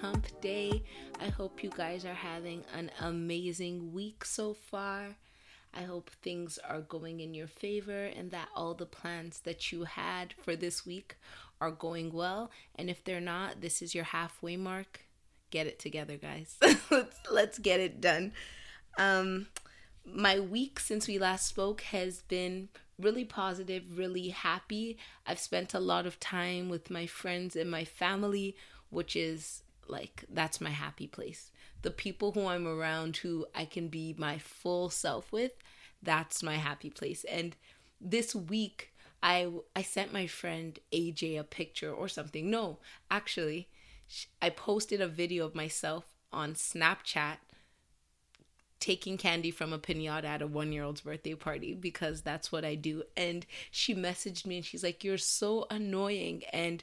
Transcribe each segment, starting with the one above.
Hump day. I hope you guys are having an amazing week so far. I hope things are going in your favor and that all the plans that you had for this week are going well. And if they're not, this is your halfway mark. Get it together, guys. let's, let's get it done. Um, my week since we last spoke has been really positive, really happy. I've spent a lot of time with my friends and my family, which is like that's my happy place. The people who I'm around who I can be my full self with, that's my happy place. And this week I I sent my friend AJ a picture or something. No, actually, I posted a video of myself on Snapchat taking candy from a pinata at a one year old's birthday party because that's what I do. And she messaged me and she's like, You're so annoying. And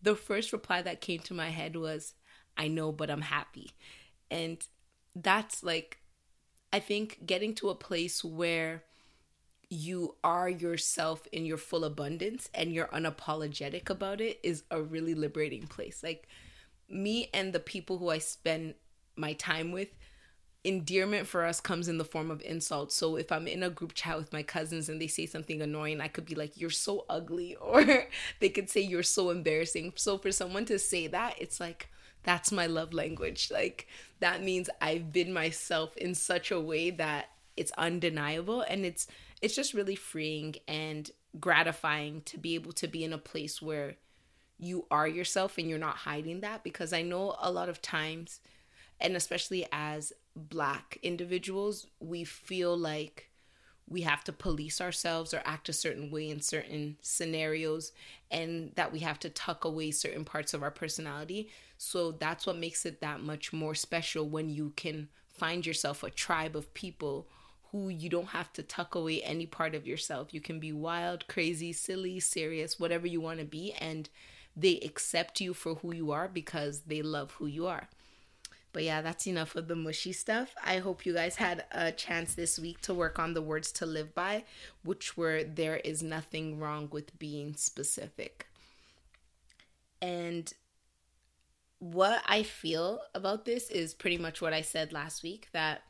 the first reply that came to my head was, I know, but I'm happy. And that's like, I think getting to a place where you are yourself in your full abundance and you're unapologetic about it is a really liberating place. Like, me and the people who I spend my time with, endearment for us comes in the form of insults. So if I'm in a group chat with my cousins and they say something annoying, I could be like, You're so ugly, or they could say, You're so embarrassing. So for someone to say that, it's like, that's my love language. Like, that means I've been myself in such a way that it's undeniable and it's it's just really freeing and gratifying to be able to be in a place where you are yourself and you're not hiding that because I know a lot of times and especially as black individuals, we feel like we have to police ourselves or act a certain way in certain scenarios and that we have to tuck away certain parts of our personality. So that's what makes it that much more special when you can find yourself a tribe of people who you don't have to tuck away any part of yourself. You can be wild, crazy, silly, serious, whatever you want to be and they accept you for who you are because they love who you are. But yeah, that's enough of the mushy stuff. I hope you guys had a chance this week to work on the words to live by, which were there is nothing wrong with being specific. And what I feel about this is pretty much what I said last week that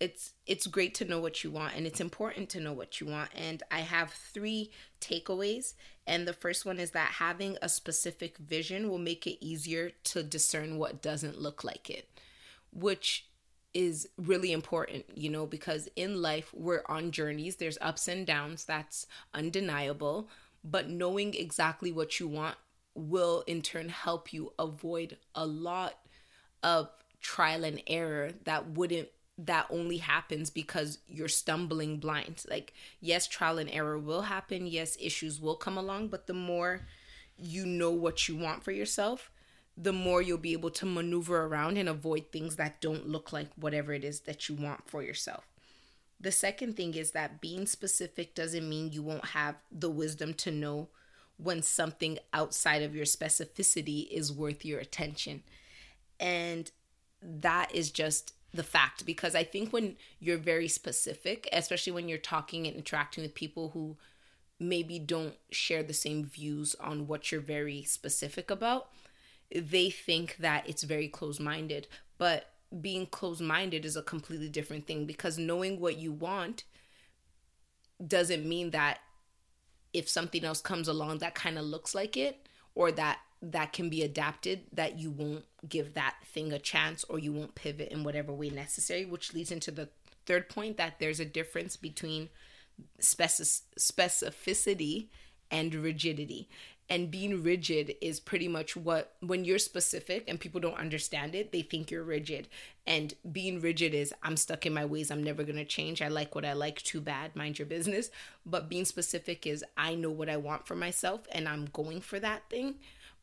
it's it's great to know what you want and it's important to know what you want and i have three takeaways and the first one is that having a specific vision will make it easier to discern what doesn't look like it which is really important you know because in life we're on journeys there's ups and downs that's undeniable but knowing exactly what you want will in turn help you avoid a lot of trial and error that wouldn't that only happens because you're stumbling blind. Like, yes, trial and error will happen. Yes, issues will come along. But the more you know what you want for yourself, the more you'll be able to maneuver around and avoid things that don't look like whatever it is that you want for yourself. The second thing is that being specific doesn't mean you won't have the wisdom to know when something outside of your specificity is worth your attention. And that is just the fact because I think when you're very specific, especially when you're talking and interacting with people who maybe don't share the same views on what you're very specific about, they think that it's very close minded. But being close minded is a completely different thing because knowing what you want doesn't mean that if something else comes along that kind of looks like it or that that can be adapted that you won't give that thing a chance or you won't pivot in whatever way necessary which leads into the third point that there's a difference between specificity and rigidity and being rigid is pretty much what when you're specific and people don't understand it they think you're rigid. And being rigid is i'm stuck in my ways i'm never going to change i like what i like too bad mind your business. But being specific is i know what i want for myself and i'm going for that thing.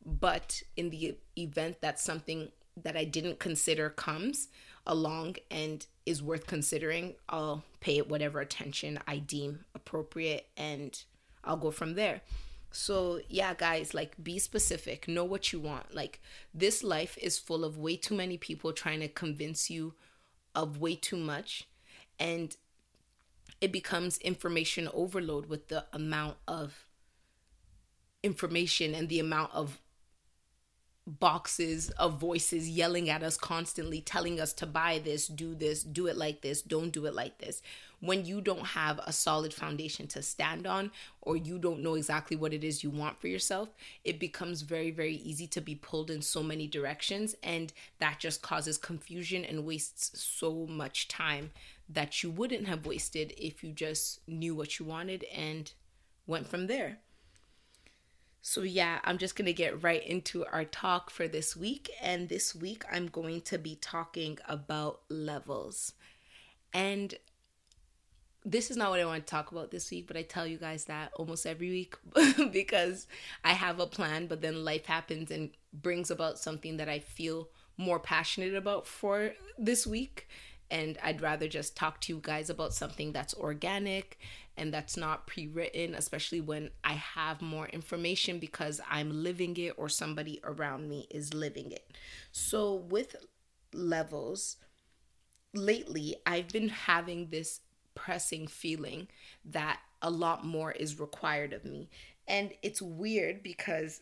But in the event that something that I didn't consider comes along and is worth considering, I'll pay it whatever attention I deem appropriate and I'll go from there. So, yeah, guys, like be specific, know what you want. Like, this life is full of way too many people trying to convince you of way too much. And it becomes information overload with the amount of information and the amount of boxes of voices yelling at us constantly telling us to buy this do this do it like this don't do it like this. When you don't have a solid foundation to stand on or you don't know exactly what it is you want for yourself it becomes very very easy to be pulled in so many directions and that just causes confusion and wastes so much time that you wouldn't have wasted if you just knew what you wanted and went from there so, yeah, I'm just going to get right into our talk for this week. And this week, I'm going to be talking about levels. And this is not what I want to talk about this week, but I tell you guys that almost every week because I have a plan, but then life happens and brings about something that I feel more passionate about for this week. And I'd rather just talk to you guys about something that's organic and that's not pre written, especially when I have more information because I'm living it or somebody around me is living it. So, with levels, lately I've been having this pressing feeling that a lot more is required of me. And it's weird because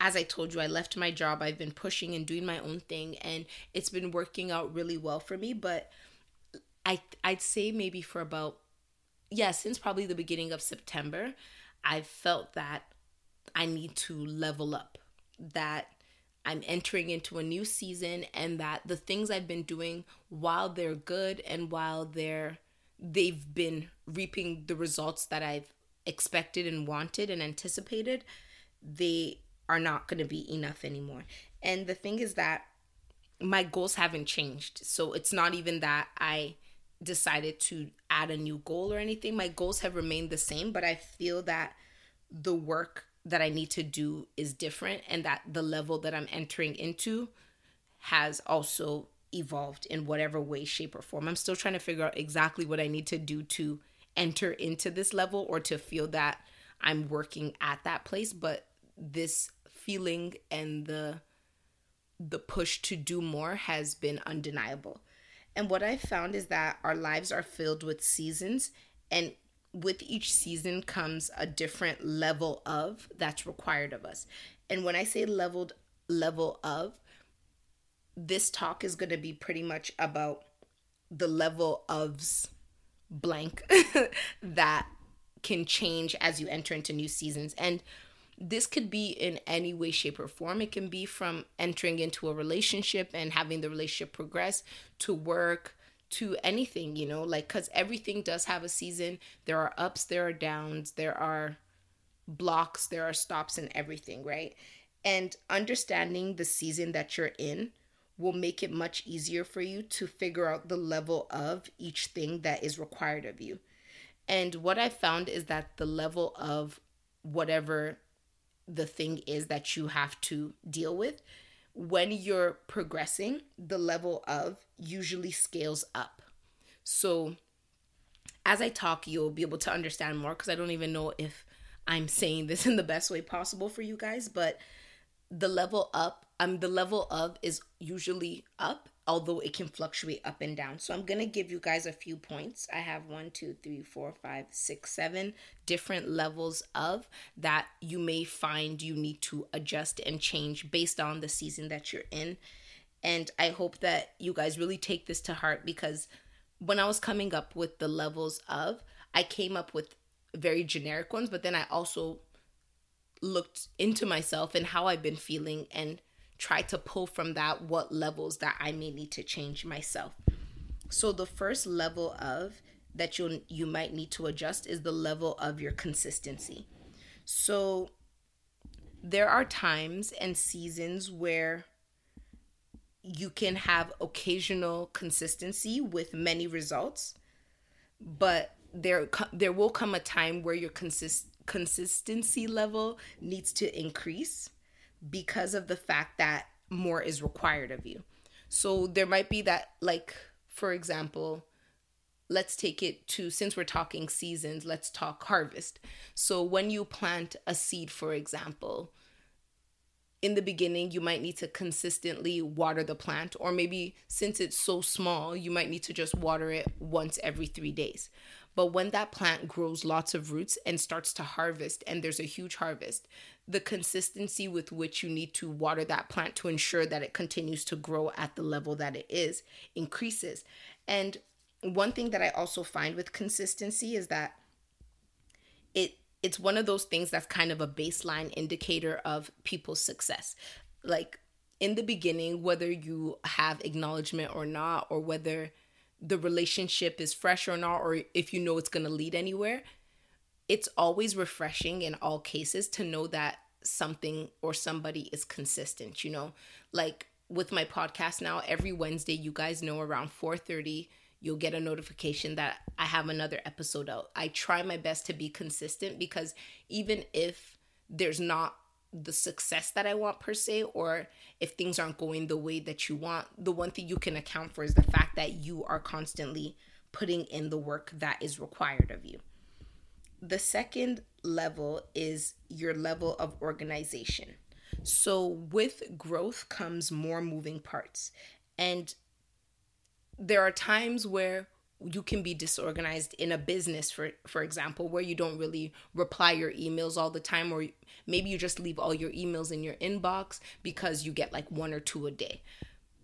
as I told you, I left my job. I've been pushing and doing my own thing, and it's been working out really well for me. But I I'd say maybe for about yeah, since probably the beginning of September, I've felt that I need to level up, that I'm entering into a new season and that the things I've been doing while they're good and while they're they've been reaping the results that I've expected and wanted and anticipated, they are not going to be enough anymore. And the thing is that my goals haven't changed. So it's not even that I decided to add a new goal or anything. My goals have remained the same, but I feel that the work that I need to do is different and that the level that I'm entering into has also evolved in whatever way, shape, or form. I'm still trying to figure out exactly what I need to do to enter into this level or to feel that I'm working at that place, but this feeling and the the push to do more has been undeniable. And what I found is that our lives are filled with seasons, and with each season comes a different level of that's required of us. And when I say leveled level of, this talk is going to be pretty much about the level ofs blank that can change as you enter into new seasons. And this could be in any way, shape, or form. It can be from entering into a relationship and having the relationship progress to work to anything, you know, like because everything does have a season. There are ups, there are downs, there are blocks, there are stops, and everything, right? And understanding the season that you're in will make it much easier for you to figure out the level of each thing that is required of you. And what I found is that the level of whatever the thing is that you have to deal with when you're progressing the level of usually scales up. So as i talk you'll be able to understand more because i don't even know if i'm saying this in the best way possible for you guys but the level up um the level of is usually up although it can fluctuate up and down. So I'm gonna give you guys a few points. I have one, two, three, four, five, six, seven different levels of that you may find you need to adjust and change based on the season that you're in. And I hope that you guys really take this to heart because when I was coming up with the levels of, I came up with very generic ones, but then I also looked into myself and how I've been feeling and try to pull from that what levels that I may need to change myself. So the first level of that you you might need to adjust is the level of your consistency. So there are times and seasons where you can have occasional consistency with many results, but there there will come a time where your consist consistency level needs to increase because of the fact that more is required of you. So there might be that, like, for example, let's take it to since we're talking seasons, let's talk harvest. So when you plant a seed, for example, in the beginning, you might need to consistently water the plant, or maybe since it's so small, you might need to just water it once every three days. But when that plant grows lots of roots and starts to harvest, and there's a huge harvest, the consistency with which you need to water that plant to ensure that it continues to grow at the level that it is increases. And one thing that I also find with consistency is that it it's one of those things that's kind of a baseline indicator of people's success. Like in the beginning, whether you have acknowledgement or not, or whether the relationship is fresh or not, or if you know it's going to lead anywhere, it's always refreshing in all cases to know that something or somebody is consistent, you know? Like with my podcast now, every Wednesday, you guys know around 4:30 you'll get a notification that I have another episode out. I try my best to be consistent because even if there's not the success that I want per se, or if things aren't going the way that you want, the one thing you can account for is the fact that you are constantly putting in the work that is required of you. The second level is your level of organization. So, with growth comes more moving parts. And there are times where you can be disorganized in a business for for example where you don't really reply your emails all the time or maybe you just leave all your emails in your inbox because you get like one or two a day.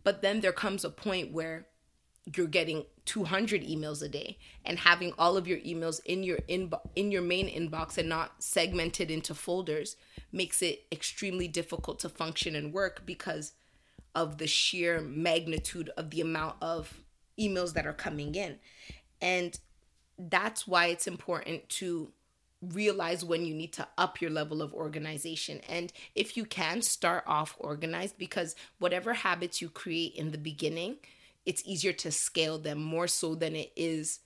But then there comes a point where you're getting 200 emails a day and having all of your emails in your inbox in your main inbox and not segmented into folders makes it extremely difficult to function and work because of the sheer magnitude of the amount of emails that are coming in. And that's why it's important to realize when you need to up your level of organization. And if you can, start off organized because whatever habits you create in the beginning, it's easier to scale them more so than it is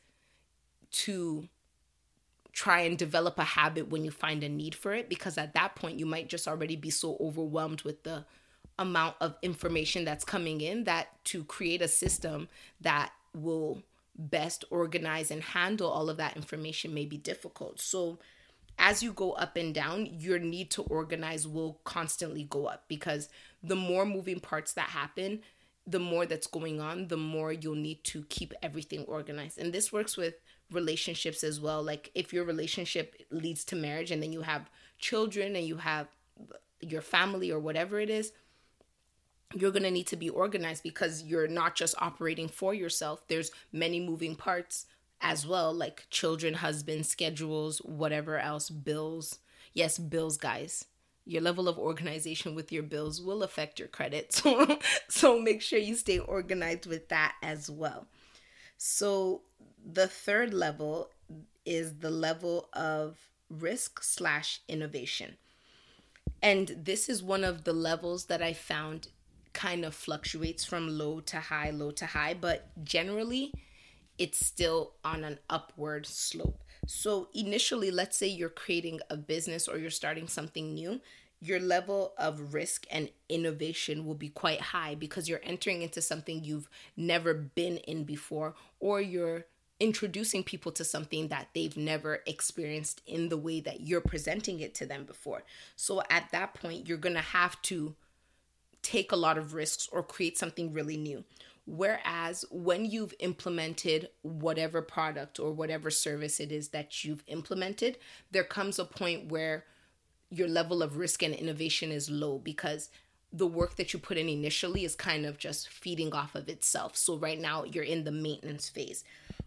to try and develop a habit when you find a need for it because at that point you might just already be so overwhelmed with the amount of information that's coming in that to create a system that will best organize and handle all of that information may be difficult. So as you go up and down, your need to organize will constantly go up because the more moving parts that happen, the more that's going on, the more you'll need to keep everything organized. And this works with relationships as well. Like if your relationship leads to marriage and then you have children and you have your family or whatever it is, you're going to need to be organized because you're not just operating for yourself. There's many moving parts as well, like children, husband, schedules, whatever else, bills. Yes, bills, guys. Your level of organization with your bills will affect your credit. So, so make sure you stay organized with that as well. So, the third level is the level of risk slash innovation. And this is one of the levels that I found kind of fluctuates from low to high, low to high, but generally it's still on an upward slope. So, initially, let's say you're creating a business or you're starting something new, your level of risk and innovation will be quite high because you're entering into something you've never been in before, or you're introducing people to something that they've never experienced in the way that you're presenting it to them before. So, at that point, you're going to have to take a lot of risks or create something really new. Whereas when you've implemented whatever product or whatever service it is that you've implemented, there comes a point where your level of risk and innovation is low because the work that you put in initially is kind of just feeding off of itself. So right now you're in the maintenance phase.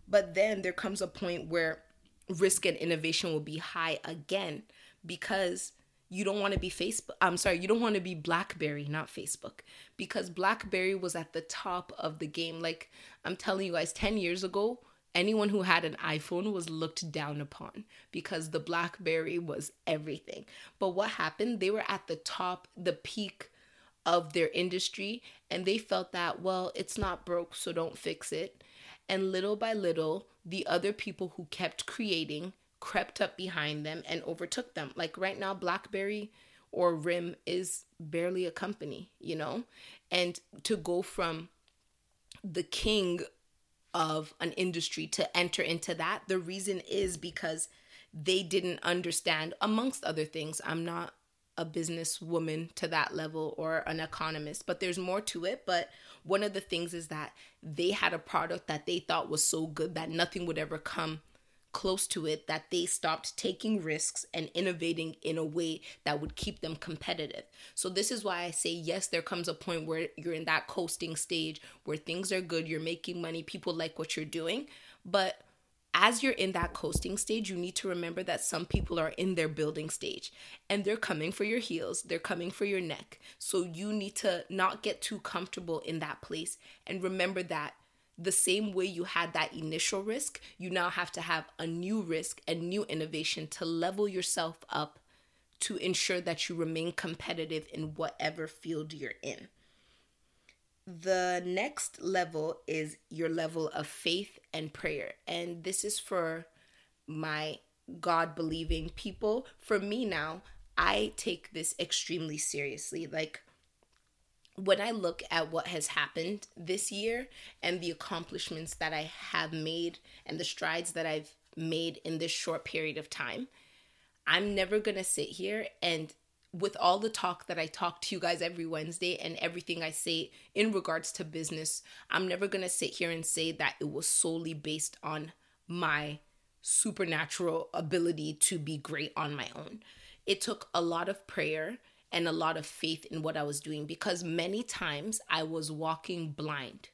But then there comes a point where risk and innovation will be high again because you don't want to be Facebook. I'm sorry, you don't want to be Blackberry, not Facebook, because Blackberry was at the top of the game. Like I'm telling you guys, 10 years ago, anyone who had an iPhone was looked down upon because the Blackberry was everything. But what happened? They were at the top, the peak of their industry, and they felt that, well, it's not broke, so don't fix it. And little by little, the other people who kept creating crept up behind them and overtook them. Like right now, Blackberry or RIM is barely a company, you know? And to go from the king of an industry to enter into that, the reason is because they didn't understand, amongst other things. I'm not a businesswoman to that level or an economist, but there's more to it. But one of the things is that they had a product that they thought was so good that nothing would ever come close to it that they stopped taking risks and innovating in a way that would keep them competitive. So, this is why I say, yes, there comes a point where you're in that coasting stage where things are good, you're making money, people like what you're doing. But as you're in that coasting stage, you need to remember that some people are in their building stage and they're coming for your heels, they're coming for your neck. So you need to not get too comfortable in that place and remember that the same way you had that initial risk, you now have to have a new risk and new innovation to level yourself up to ensure that you remain competitive in whatever field you're in. The next level is your level of faith and prayer. And this is for my God believing people. For me now, I take this extremely seriously. Like, when I look at what has happened this year and the accomplishments that I have made and the strides that I've made in this short period of time, I'm never going to sit here and with all the talk that I talk to you guys every Wednesday and everything I say in regards to business, I'm never going to sit here and say that it was solely based on my supernatural ability to be great on my own. It took a lot of prayer and a lot of faith in what I was doing because many times I was walking blind.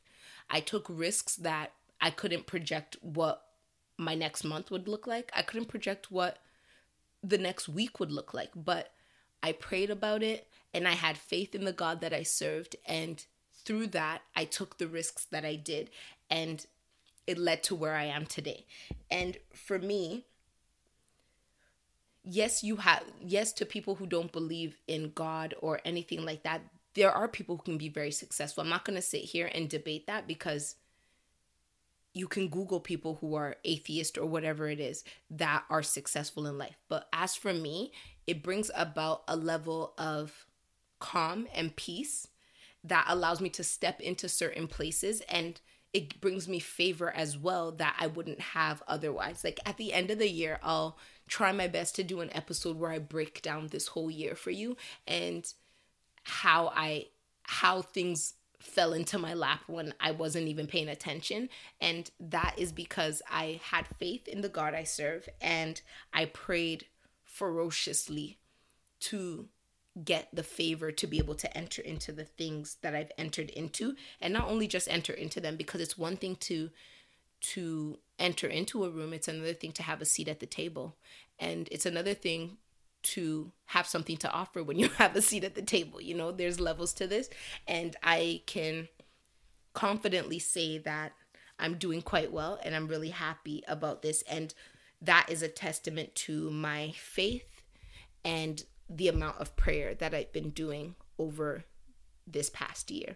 I took risks that I couldn't project what my next month would look like. I couldn't project what the next week would look like, but I prayed about it and I had faith in the God that I served. And through that, I took the risks that I did and it led to where I am today. And for me, yes, you have, yes, to people who don't believe in God or anything like that, there are people who can be very successful. I'm not going to sit here and debate that because you can Google people who are atheist or whatever it is that are successful in life. But as for me, it brings about a level of calm and peace that allows me to step into certain places and it brings me favor as well that I wouldn't have otherwise. Like at the end of the year, I'll try my best to do an episode where I break down this whole year for you and how I how things fell into my lap when I wasn't even paying attention. And that is because I had faith in the God I serve and I prayed ferociously to get the favor to be able to enter into the things that I've entered into and not only just enter into them because it's one thing to to enter into a room it's another thing to have a seat at the table. And it's another thing to have something to offer when you have a seat at the table you know there's levels to this. And I can confidently say that I'm doing quite well and I'm really happy about this. And that is a testament to my faith and the amount of prayer that I've been doing over this past year.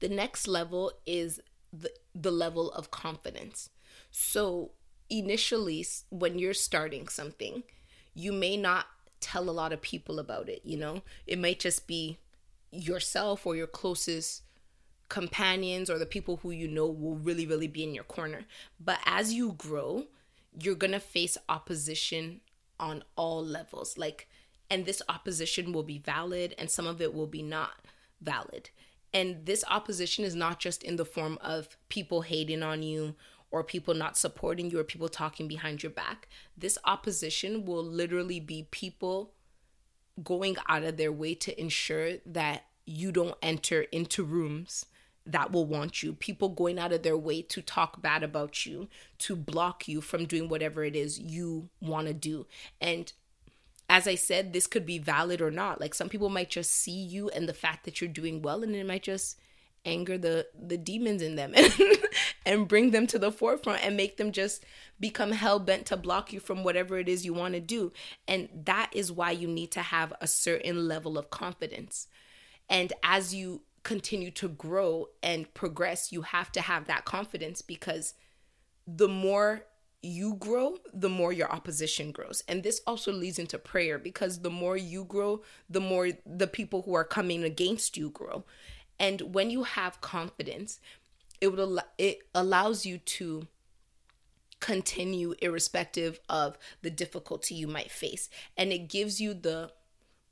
The next level is the, the level of confidence. So, initially, when you're starting something, you may not tell a lot of people about it, you know? It might just be yourself or your closest companions or the people who you know will really, really be in your corner. But as you grow, you're gonna face opposition on all levels. Like, and this opposition will be valid and some of it will be not valid. And this opposition is not just in the form of people hating on you or people not supporting you or people talking behind your back. This opposition will literally be people going out of their way to ensure that you don't enter into rooms that will want you, people going out of their way to talk bad about you, to block you from doing whatever it is you want to do. And as I said, this could be valid or not. Like some people might just see you and the fact that you're doing well, and it might just anger the the demons in them and, and bring them to the forefront and make them just become hell bent to block you from whatever it is you want to do. And that is why you need to have a certain level of confidence. And as you continue to grow and progress, you have to have that confidence because the more you grow, the more your opposition grows. And this also leads into prayer because the more you grow, the more the people who are coming against you grow. And when you have confidence, it would it allows you to continue irrespective of the difficulty you might face and it gives you the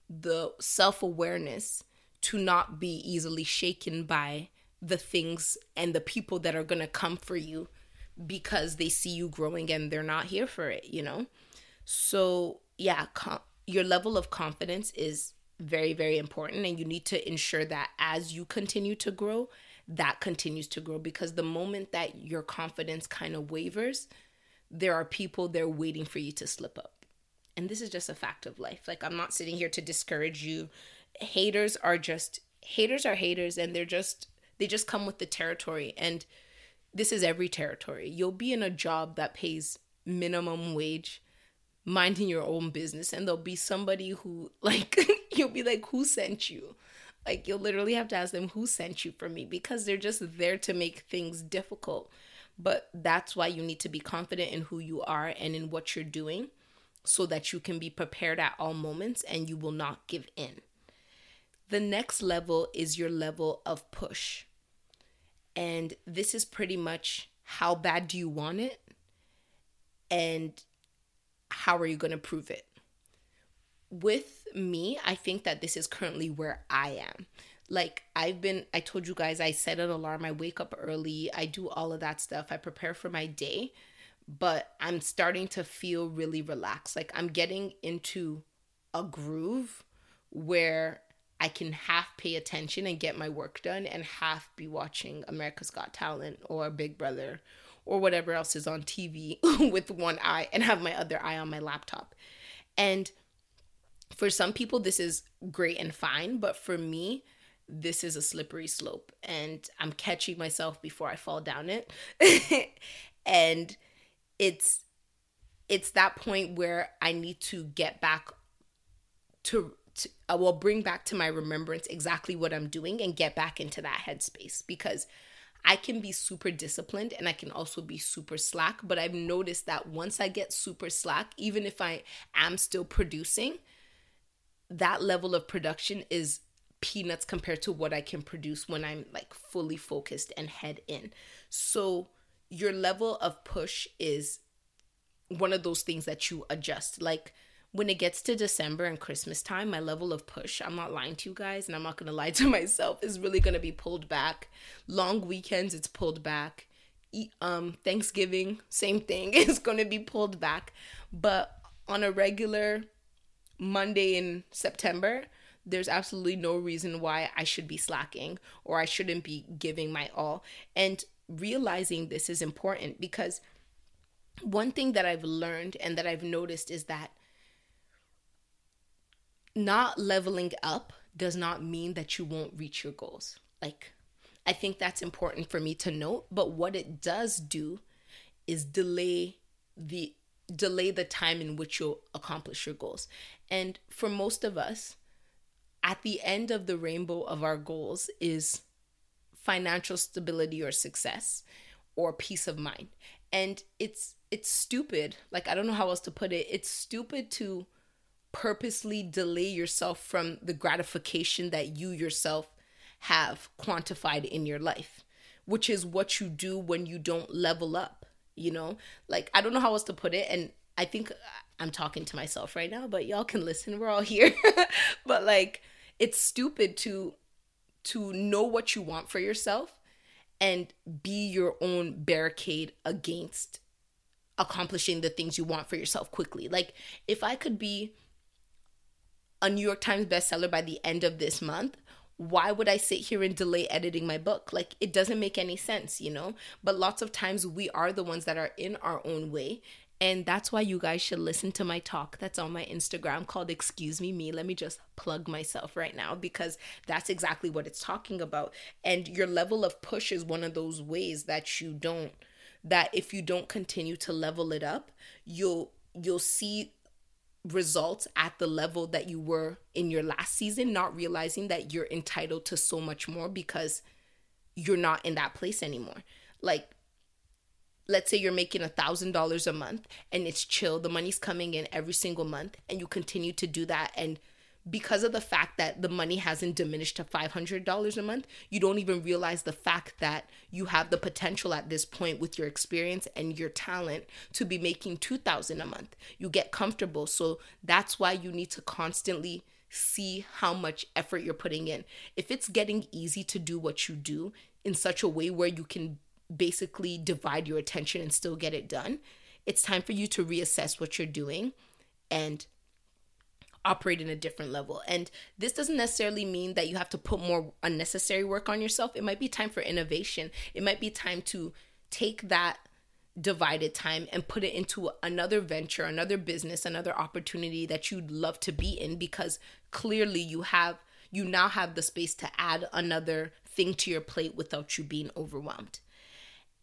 the self-awareness to not be easily shaken by the things and the people that are going to come for you because they see you growing and they're not here for it, you know? So, yeah, com- your level of confidence is very, very important. And you need to ensure that as you continue to grow, that continues to grow because the moment that your confidence kind of wavers, there are people there waiting for you to slip up. And this is just a fact of life. Like, I'm not sitting here to discourage you. Haters are just, haters are haters, and they're just, they just come with the territory. And this is every territory. You'll be in a job that pays minimum wage, minding your own business, and there'll be somebody who, like, you'll be like, who sent you? Like, you'll literally have to ask them, who sent you for me? Because they're just there to make things difficult. But that's why you need to be confident in who you are and in what you're doing so that you can be prepared at all moments and you will not give in. The next level is your level of push. And this is pretty much how bad do you want it? And how are you going to prove it? With me, I think that this is currently where I am. Like, I've been, I told you guys, I set an alarm, I wake up early, I do all of that stuff, I prepare for my day, but I'm starting to feel really relaxed. Like, I'm getting into a groove where I can half pay attention and get my work done and half be watching America's Got Talent or Big Brother or whatever else is on TV with one eye and have my other eye on my laptop. And for some people, this is great and fine, but for me, this is a slippery slope and I'm catching myself before I fall down it. and it's it's that point where I need to get back to I uh, will bring back to my remembrance exactly what I'm doing and get back into that headspace because I can be super disciplined and I can also be super slack. But I've noticed that once I get super slack, even if I am still producing, that level of production is peanuts compared to what I can produce when I'm like fully focused and head in. So your level of push is one of those things that you adjust. Like, when it gets to December and Christmas time, my level of push, I'm not lying to you guys, and I'm not gonna lie to myself, is really gonna be pulled back. Long weekends, it's pulled back. Um, Thanksgiving, same thing, is gonna be pulled back. But on a regular Monday in September, there's absolutely no reason why I should be slacking or I shouldn't be giving my all. And realizing this is important because one thing that I've learned and that I've noticed is that not leveling up does not mean that you won't reach your goals. Like, I think that's important for me to note. But what it does do is delay the delay the time in which you'll accomplish your goals. And for most of us, at the end of the rainbow of our goals is financial stability or success or peace of mind. And it's it's stupid. Like I don't know how else to put it. It's stupid to purposely delay yourself from the gratification that you yourself have quantified in your life, which is what you do when you don't level up, you know? Like, I don't know how else to put it. And I think I'm talking to myself right now, but y'all can listen. We're all here. but like, it's stupid to to know what you want for yourself and be your own barricade against accomplishing the things you want for yourself quickly. Like if I could be a New York Times bestseller by the end of this month, why would I sit here and delay editing my book? Like, it doesn't make any sense, you know? But lots of times we are the ones that are in our own way. And that's why you guys should listen to my talk that's on my Instagram called Excuse Me Me. Let me just plug myself right now because that's exactly what it's talking about. And your level of push is one of those ways that you don't that if you don't continue to level it up, you'll you'll see results at the level that you were in your last season, not realizing that you're entitled to so much more because you're not in that place anymore. Like, let's say you're making a thousand dollars a month and it's chill, the money's coming in every single month, and you continue to do that and because of the fact that the money hasn't diminished to $500 a month, you don't even realize the fact that you have the potential at this point with your experience and your talent to be making 2000 a month. You get comfortable. So that's why you need to constantly see how much effort you're putting in. If it's getting easy to do what you do in such a way where you can basically divide your attention and still get it done, it's time for you to reassess what you're doing and operate in a different level. And this doesn't necessarily mean that you have to put more unnecessary work on yourself. It might be time for innovation. It might be time to take that divided time and put it into another venture, another business, another opportunity that you'd love to be in because clearly you have you now have the space to add another thing to your plate without you being overwhelmed.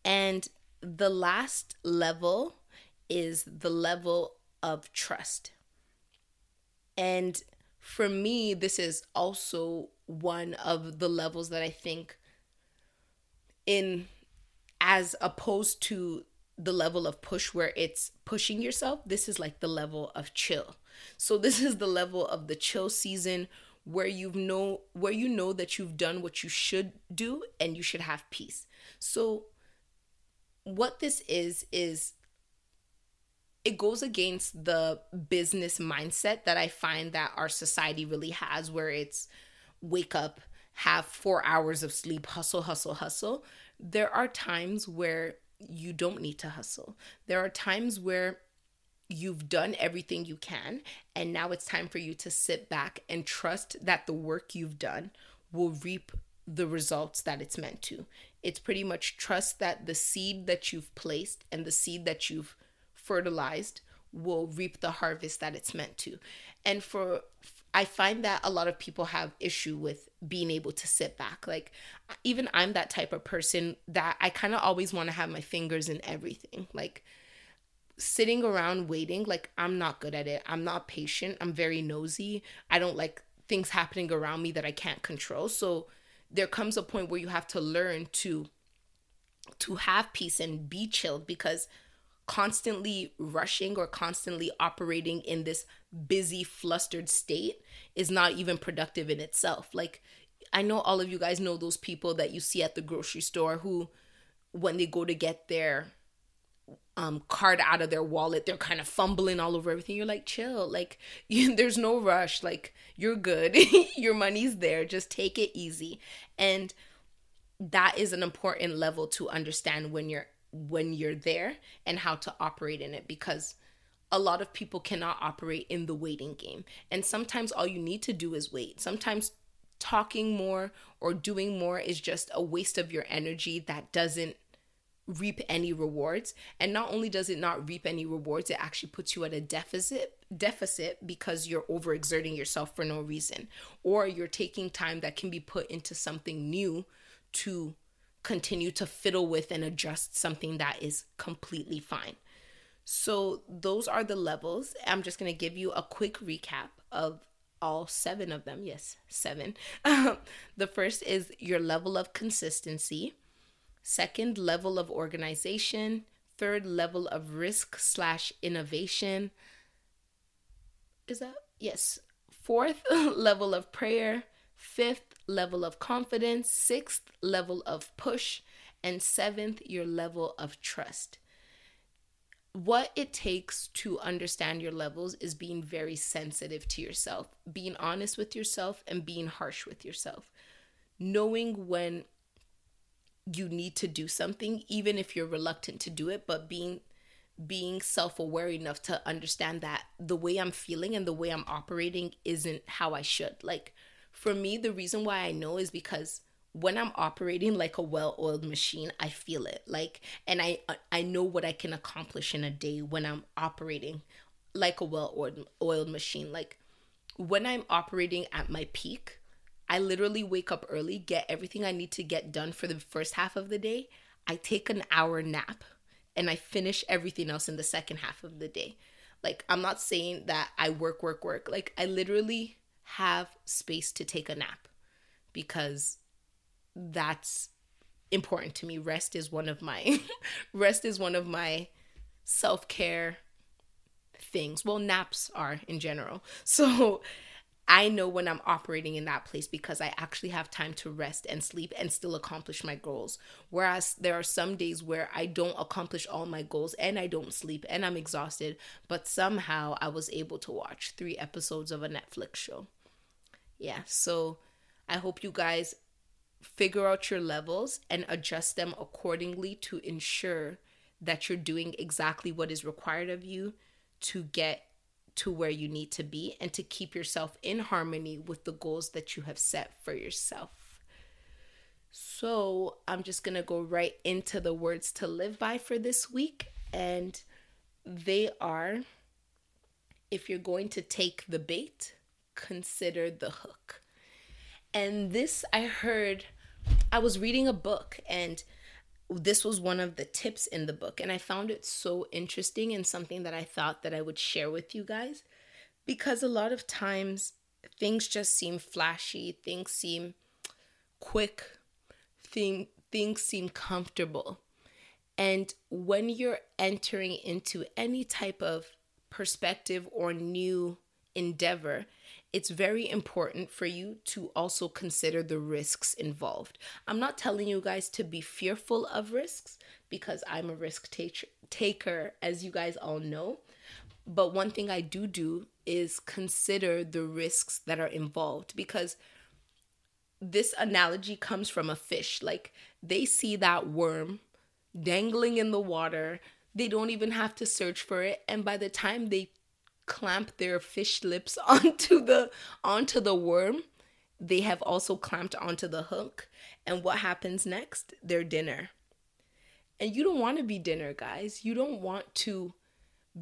And the last level is the level of trust. And for me, this is also one of the levels that I think in as opposed to the level of push where it's pushing yourself, this is like the level of chill. So this is the level of the chill season where you know where you know that you've done what you should do and you should have peace. So what this is is it goes against the business mindset that I find that our society really has, where it's wake up, have four hours of sleep, hustle, hustle, hustle. There are times where you don't need to hustle. There are times where you've done everything you can, and now it's time for you to sit back and trust that the work you've done will reap the results that it's meant to. It's pretty much trust that the seed that you've placed and the seed that you've fertilized will reap the harvest that it's meant to. And for I find that a lot of people have issue with being able to sit back. Like even I'm that type of person that I kind of always want to have my fingers in everything. Like sitting around waiting, like I'm not good at it. I'm not patient. I'm very nosy. I don't like things happening around me that I can't control. So there comes a point where you have to learn to to have peace and be chilled because constantly rushing or constantly operating in this busy, flustered state is not even productive in itself. Like, I know all of you guys know those people that you see at the grocery store who, when they go to get their um, card out of their wallet, they're kind of fumbling all over everything. You're like, chill. Like, you, there's no rush. Like, you're good. Your money's there. Just take it easy. And that is an important level to understand when you're when you're there and how to operate in it because a lot of people cannot operate in the waiting game. And sometimes all you need to do is wait. Sometimes talking more or doing more is just a waste of your energy that doesn't reap any rewards and not only does it not reap any rewards it actually puts you at a deficit deficit because you're overexerting yourself for no reason or you're taking time that can be put into something new to continue to fiddle with and adjust something that is completely fine. So, those are the levels. I'm just going to give you a quick recap of all seven of them. Yes, seven. the first is your level of consistency, second, level of organization, third, level of risk slash innovation. Is that? Yes. Fourth, level of prayer, fifth level of confidence, sixth level of push, and seventh, your level of trust. What it takes to understand your levels is being very sensitive to yourself, being honest with yourself, and being harsh with yourself. Knowing when you need to do something, even if you're reluctant to do it, but being being self-aware enough to understand that the way I'm feeling and the way I'm operating isn't how I should. Like for me, the reason why I know is because when I'm operating like a well-oiled machine, I feel it. Like and I I know what I can accomplish in a day when I'm operating like a well-oiled oiled machine. Like when I'm operating at my peak, I literally wake up early, get everything I need to get done for the first half of the day. I take an hour nap and I finish everything else in the second half of the day. Like I'm not saying that I work work work. Like I literally have space to take a nap because that's important to me. Rest is one of my rest is one of my self-care things. Well, naps are in general. So I know when I'm operating in that place because I actually have time to rest and sleep and still accomplish my goals. Whereas there are some days where I don't accomplish all my goals and I don't sleep and I'm exhausted, but somehow I was able to watch three episodes of a Netflix show Yeah, so I hope you guys figure out your levels and adjust them accordingly to ensure that you're doing exactly what is required of you to get to where you need to be and to keep yourself in harmony with the goals that you have set for yourself. So, I'm just going to go right into the words to live by for this week. And they are if you're going to take the bait, consider the hook. And this I heard, I was reading a book and this was one of the tips in the book and i found it so interesting and something that i thought that i would share with you guys because a lot of times things just seem flashy things seem quick thing, things seem comfortable and when you're entering into any type of perspective or new endeavor it's very important for you to also consider the risks involved. I'm not telling you guys to be fearful of risks because I'm a risk taker, as you guys all know. But one thing I do do is consider the risks that are involved because this analogy comes from a fish. Like they see that worm dangling in the water, they don't even have to search for it. And by the time they clamp their fish lips onto the onto the worm. They have also clamped onto the hook. And what happens next? Their dinner. And you don't want to be dinner guys. You don't want to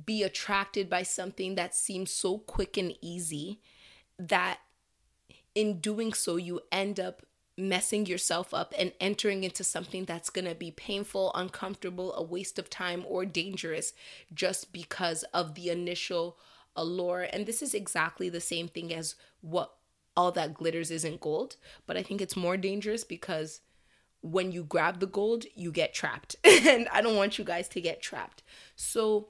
be attracted by something that seems so quick and easy that in doing so you end up messing yourself up and entering into something that's going to be painful, uncomfortable, a waste of time, or dangerous just because of the initial allure. And this is exactly the same thing as what all that glitters isn't gold. But I think it's more dangerous because when you grab the gold, you get trapped. and I don't want you guys to get trapped. So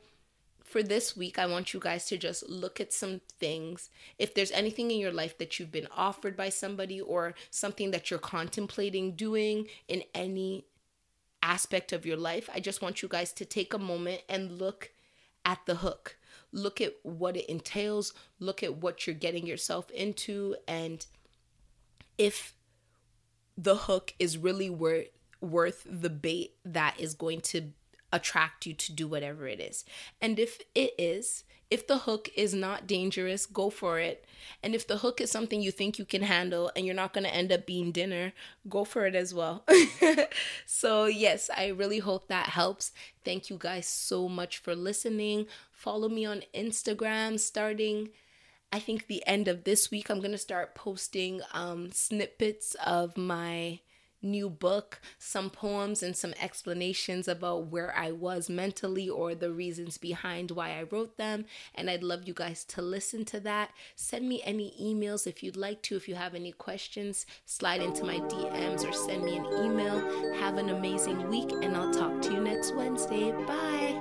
for this week, I want you guys to just look at some things. If there's anything in your life that you've been offered by somebody or something that you're contemplating doing in any aspect of your life, I just want you guys to take a moment and look at the hook look at what it entails, look at what you're getting yourself into, and if the hook is really worth worth the bait that is going to attract you to do whatever it is. And if it is, if the hook is not dangerous, go for it. And if the hook is something you think you can handle and you're not going to end up being dinner, go for it as well. so, yes, I really hope that helps. Thank you guys so much for listening. Follow me on Instagram starting I think the end of this week I'm going to start posting um snippets of my new book, some poems and some explanations about where I was mentally or the reasons behind why I wrote them. And I'd love you guys to listen to that. Send me any emails if you'd like to. If you have any questions, slide into my DMs or send me an email. Have an amazing week, and I'll talk to you next Wednesday. Bye.